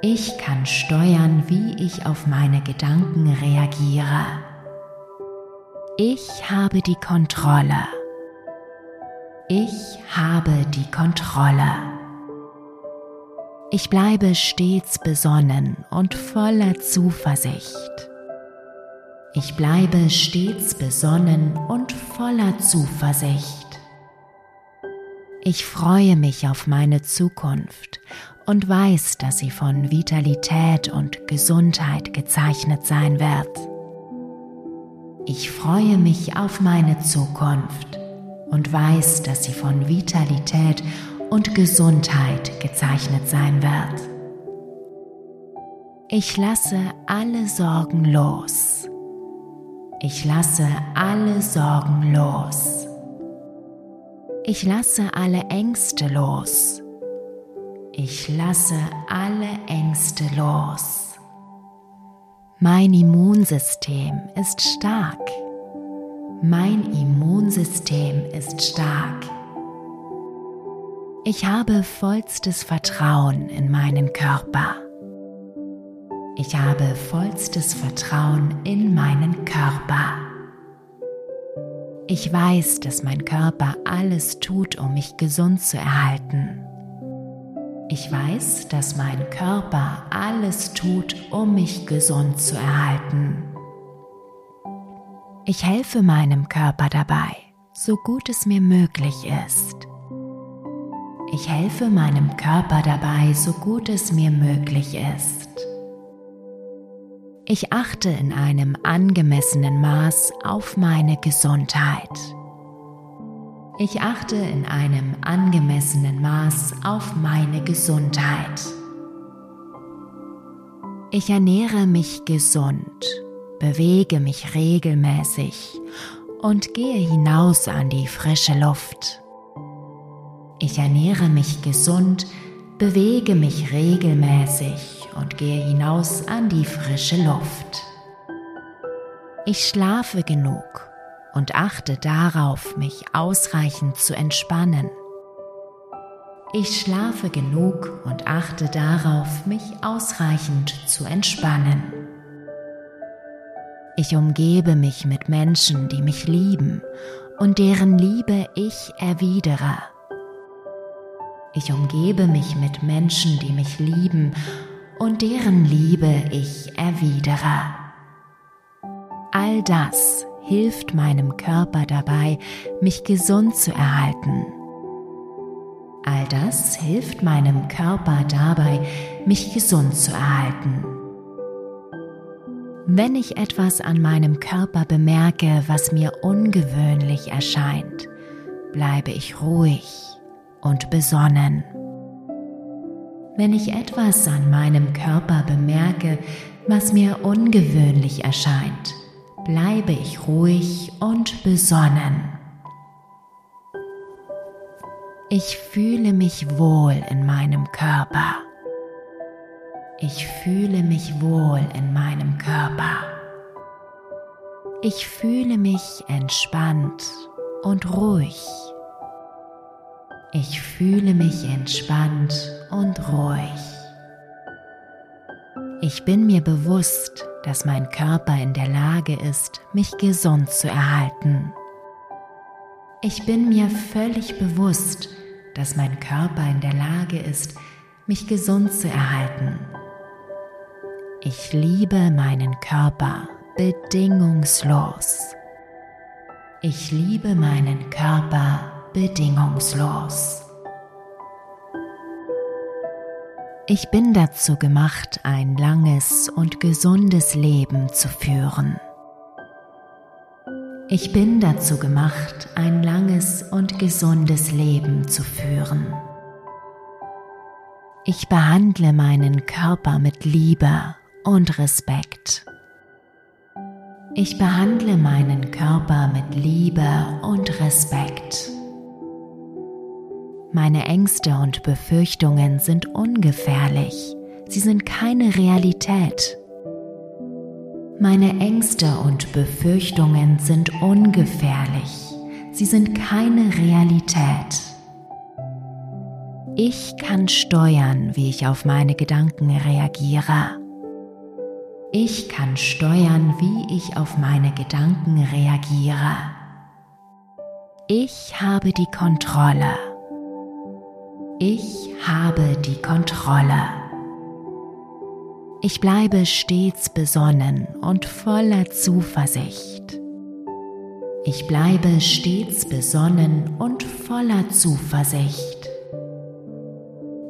Ich kann steuern, wie ich auf meine Gedanken reagiere. Ich habe die Kontrolle. Ich habe die Kontrolle. Ich bleibe stets besonnen und voller Zuversicht. Ich bleibe stets besonnen und voller Zuversicht. Ich freue mich auf meine Zukunft und weiß, dass sie von Vitalität und Gesundheit gezeichnet sein wird. Ich freue mich auf meine Zukunft und weiß, dass sie von Vitalität und Gesundheit gezeichnet sein wird. Ich lasse alle Sorgen los. Ich lasse alle Sorgen los. Ich lasse alle Ängste los. Ich lasse alle Ängste los. Mein Immunsystem ist stark. Mein Immunsystem ist stark. Ich habe vollstes Vertrauen in meinen Körper. Ich habe vollstes Vertrauen in meinen Körper. Ich weiß, dass mein Körper alles tut, um mich gesund zu erhalten. Ich weiß, dass mein Körper alles tut, um mich gesund zu erhalten. Ich helfe meinem Körper dabei, so gut es mir möglich ist. Ich helfe meinem Körper dabei, so gut es mir möglich ist. Ich achte in einem angemessenen Maß auf meine Gesundheit. Ich achte in einem angemessenen Maß auf meine Gesundheit. Ich ernähre mich gesund, bewege mich regelmäßig und gehe hinaus an die frische Luft. Ich ernähre mich gesund, bewege mich regelmäßig und gehe hinaus an die frische Luft. Ich schlafe genug und achte darauf, mich ausreichend zu entspannen. Ich schlafe genug und achte darauf, mich ausreichend zu entspannen. Ich umgebe mich mit Menschen, die mich lieben und deren Liebe ich erwidere. Ich umgebe mich mit Menschen, die mich lieben und deren Liebe ich erwidere. All das hilft meinem Körper dabei, mich gesund zu erhalten. All das hilft meinem Körper dabei, mich gesund zu erhalten. Wenn ich etwas an meinem Körper bemerke, was mir ungewöhnlich erscheint, bleibe ich ruhig und besonnen. Wenn ich etwas an meinem Körper bemerke, was mir ungewöhnlich erscheint, bleibe ich ruhig und besonnen. Ich fühle mich wohl in meinem Körper. Ich fühle mich wohl in meinem Körper. Ich fühle mich entspannt und ruhig. Ich fühle mich entspannt und ruhig. Ich bin mir bewusst, dass mein Körper in der Lage ist, mich gesund zu erhalten. Ich bin mir völlig bewusst, dass mein Körper in der Lage ist, mich gesund zu erhalten. Ich liebe meinen Körper bedingungslos. Ich liebe meinen Körper bedingungslos. Ich bin dazu gemacht, ein langes und gesundes Leben zu führen. Ich bin dazu gemacht, ein langes und gesundes Leben zu führen. Ich behandle meinen Körper mit Liebe und Respekt. Ich behandle meinen Körper mit Liebe und Respekt. Meine Ängste und Befürchtungen sind ungefährlich. Sie sind keine Realität. Meine Ängste und Befürchtungen sind ungefährlich. Sie sind keine Realität. Ich kann steuern, wie ich auf meine Gedanken reagiere. Ich kann steuern, wie ich auf meine Gedanken reagiere. Ich habe die Kontrolle. Ich habe die Kontrolle. Ich bleibe stets besonnen und voller Zuversicht. Ich bleibe stets besonnen und voller Zuversicht.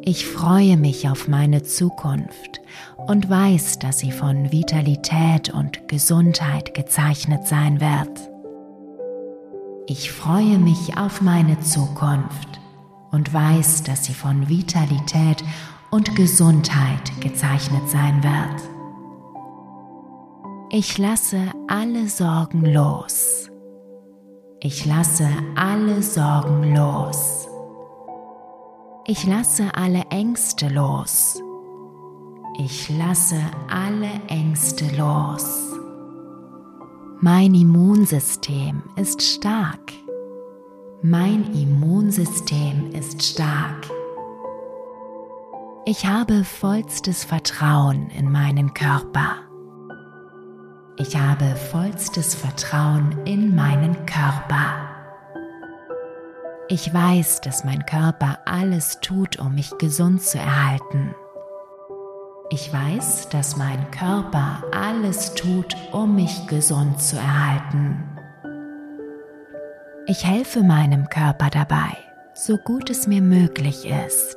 Ich freue mich auf meine Zukunft und weiß, dass sie von Vitalität und Gesundheit gezeichnet sein wird. Ich freue mich auf meine Zukunft und weiß, dass sie von Vitalität und Gesundheit gezeichnet sein wird. Ich lasse alle Sorgen los. Ich lasse alle Sorgen los. Ich lasse alle Ängste los. Ich lasse alle Ängste los. Mein Immunsystem ist stark. Mein Immunsystem ist stark. Ich habe vollstes Vertrauen in meinen Körper. Ich habe vollstes Vertrauen in meinen Körper. Ich weiß, dass mein Körper alles tut, um mich gesund zu erhalten. Ich weiß, dass mein Körper alles tut, um mich gesund zu erhalten. Ich helfe meinem Körper dabei, so gut es mir möglich ist.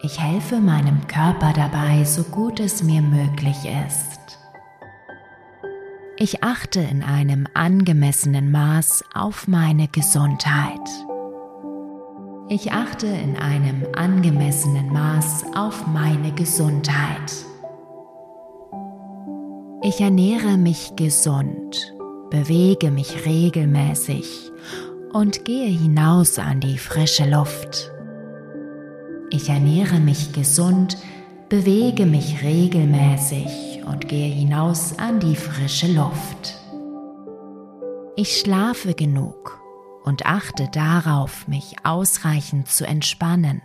Ich helfe meinem Körper dabei, so gut es mir möglich ist. Ich achte in einem angemessenen Maß auf meine Gesundheit. Ich achte in einem angemessenen Maß auf meine Gesundheit. Ich ernähre mich gesund, bewege mich regelmäßig und gehe hinaus an die frische Luft. Ich ernähre mich gesund, bewege mich regelmäßig und gehe hinaus an die frische Luft. Ich schlafe genug und achte darauf, mich ausreichend zu entspannen.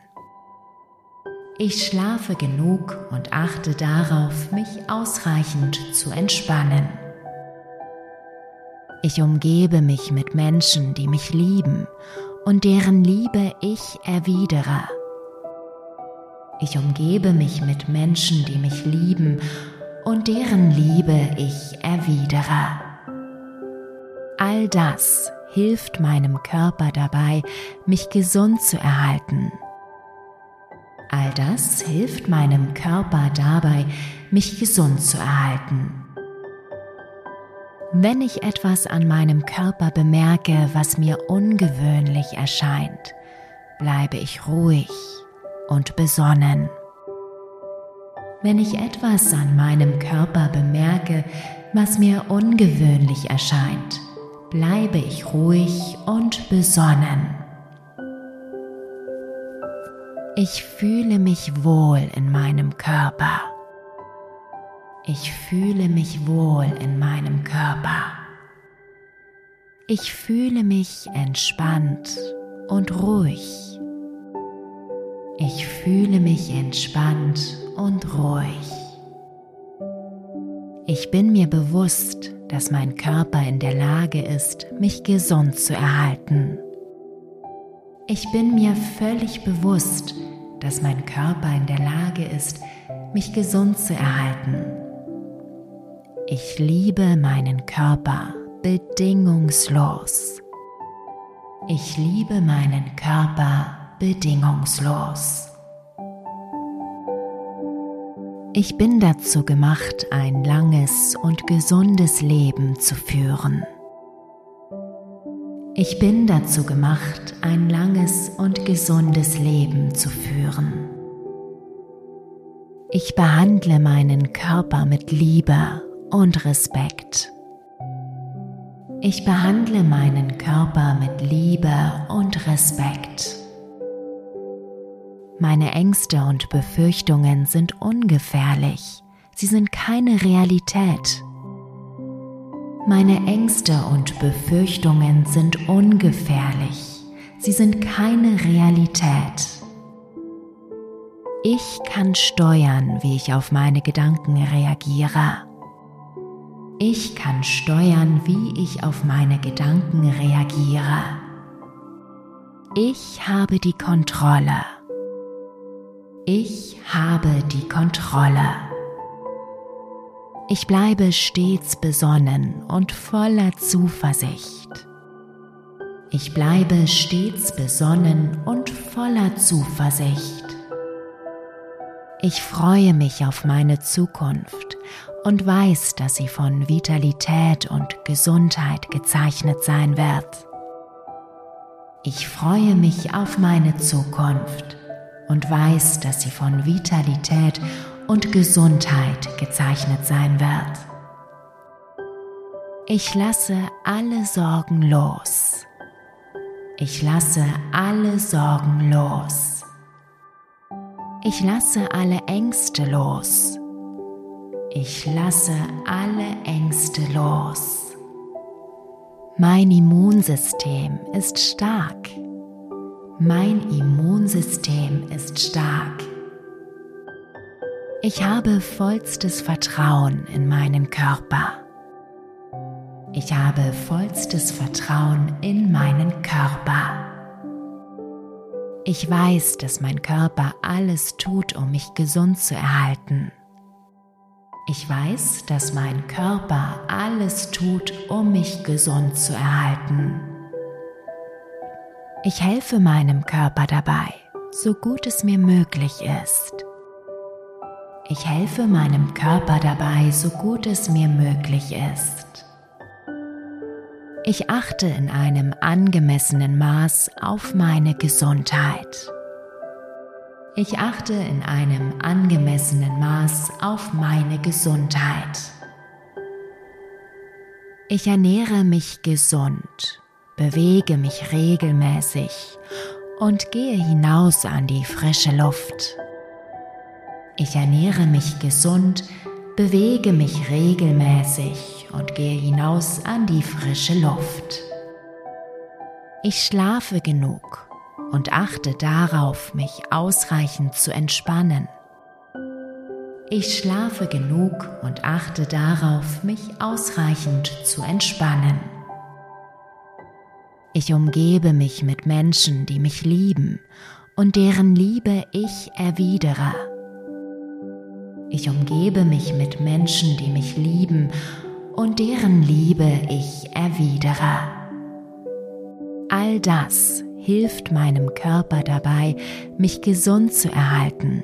Ich schlafe genug und achte darauf, mich ausreichend zu entspannen. Ich umgebe mich mit Menschen, die mich lieben und deren Liebe ich erwidere. Ich umgebe mich mit Menschen, die mich lieben und deren Liebe ich erwidere. All das hilft meinem Körper dabei, mich gesund zu erhalten. All das hilft meinem Körper dabei, mich gesund zu erhalten. Wenn ich etwas an meinem Körper bemerke, was mir ungewöhnlich erscheint, bleibe ich ruhig und besonnen. Wenn ich etwas an meinem Körper bemerke, was mir ungewöhnlich erscheint, bleibe ich ruhig und besonnen. Ich fühle mich wohl in meinem Körper. Ich fühle mich wohl in meinem Körper. Ich fühle mich entspannt und ruhig. Ich fühle mich entspannt und ruhig. Ich bin mir bewusst, dass mein Körper in der Lage ist, mich gesund zu erhalten. Ich bin mir völlig bewusst, dass mein Körper in der Lage ist, mich gesund zu erhalten. Ich liebe meinen Körper bedingungslos. Ich liebe meinen Körper bedingungslos. Ich bin dazu gemacht, ein langes und gesundes Leben zu führen. Ich bin dazu gemacht, ein langes und gesundes Leben zu führen. Ich behandle meinen Körper mit Liebe und Respekt. Ich behandle meinen Körper mit Liebe und Respekt. Meine Ängste und Befürchtungen sind ungefährlich. Sie sind keine Realität. Meine Ängste und Befürchtungen sind ungefährlich. Sie sind keine Realität. Ich kann steuern, wie ich auf meine Gedanken reagiere. Ich kann steuern, wie ich auf meine Gedanken reagiere. Ich habe die Kontrolle. Ich habe die Kontrolle. Ich bleibe stets besonnen und voller Zuversicht. Ich bleibe stets besonnen und voller Zuversicht. Ich freue mich auf meine Zukunft und weiß, dass sie von Vitalität und Gesundheit gezeichnet sein wird. Ich freue mich auf meine Zukunft und weiß, dass sie von Vitalität und Gesundheit gezeichnet sein wird. Ich lasse alle Sorgen los. Ich lasse alle Sorgen los. Ich lasse alle Ängste los. Ich lasse alle Ängste los. Mein Immunsystem ist stark. Mein Immunsystem ist stark. Ich habe vollstes Vertrauen in meinen Körper. Ich habe vollstes Vertrauen in meinen Körper. Ich weiß, dass mein Körper alles tut, um mich gesund zu erhalten. Ich weiß, dass mein Körper alles tut, um mich gesund zu erhalten. Ich helfe meinem Körper dabei, so gut es mir möglich ist. Ich helfe meinem Körper dabei, so gut es mir möglich ist. Ich achte in einem angemessenen Maß auf meine Gesundheit. Ich achte in einem angemessenen Maß auf meine Gesundheit. Ich ernähre mich gesund, bewege mich regelmäßig und gehe hinaus an die frische Luft. Ich ernähre mich gesund, bewege mich regelmäßig und gehe hinaus an die frische Luft. Ich schlafe genug und achte darauf, mich ausreichend zu entspannen. Ich schlafe genug und achte darauf, mich ausreichend zu entspannen. Ich umgebe mich mit Menschen, die mich lieben und deren Liebe ich erwidere. Ich umgebe mich mit Menschen, die mich lieben und deren Liebe ich erwidere. All das hilft meinem Körper dabei, mich gesund zu erhalten.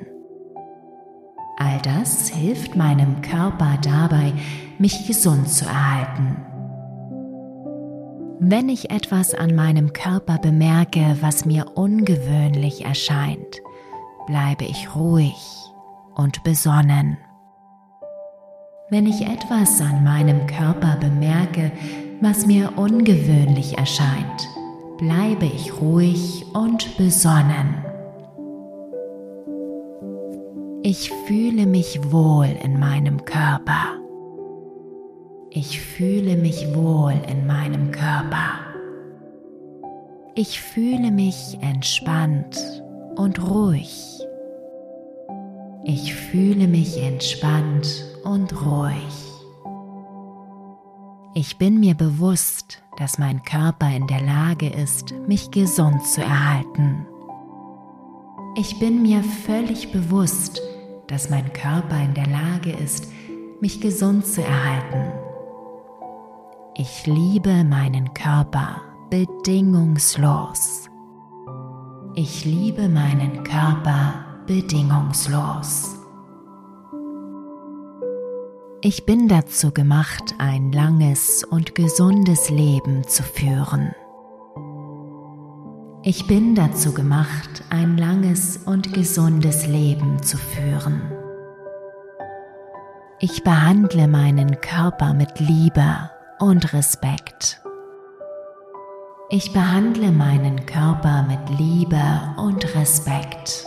All das hilft meinem Körper dabei, mich gesund zu erhalten. Wenn ich etwas an meinem Körper bemerke, was mir ungewöhnlich erscheint, bleibe ich ruhig und besonnen. Wenn ich etwas an meinem Körper bemerke, was mir ungewöhnlich erscheint, bleibe ich ruhig und besonnen. Ich fühle mich wohl in meinem Körper. Ich fühle mich wohl in meinem Körper. Ich fühle mich entspannt und ruhig. Ich fühle mich entspannt und ruhig. Ich bin mir bewusst, dass mein Körper in der Lage ist, mich gesund zu erhalten. Ich bin mir völlig bewusst, dass mein Körper in der Lage ist, mich gesund zu erhalten. Ich liebe meinen Körper bedingungslos. Ich liebe meinen Körper bedingungslos. Ich bin dazu gemacht, ein langes und gesundes Leben zu führen. Ich bin dazu gemacht, ein langes und gesundes Leben zu führen. Ich behandle meinen Körper mit Liebe und Respekt. Ich behandle meinen Körper mit Liebe und Respekt.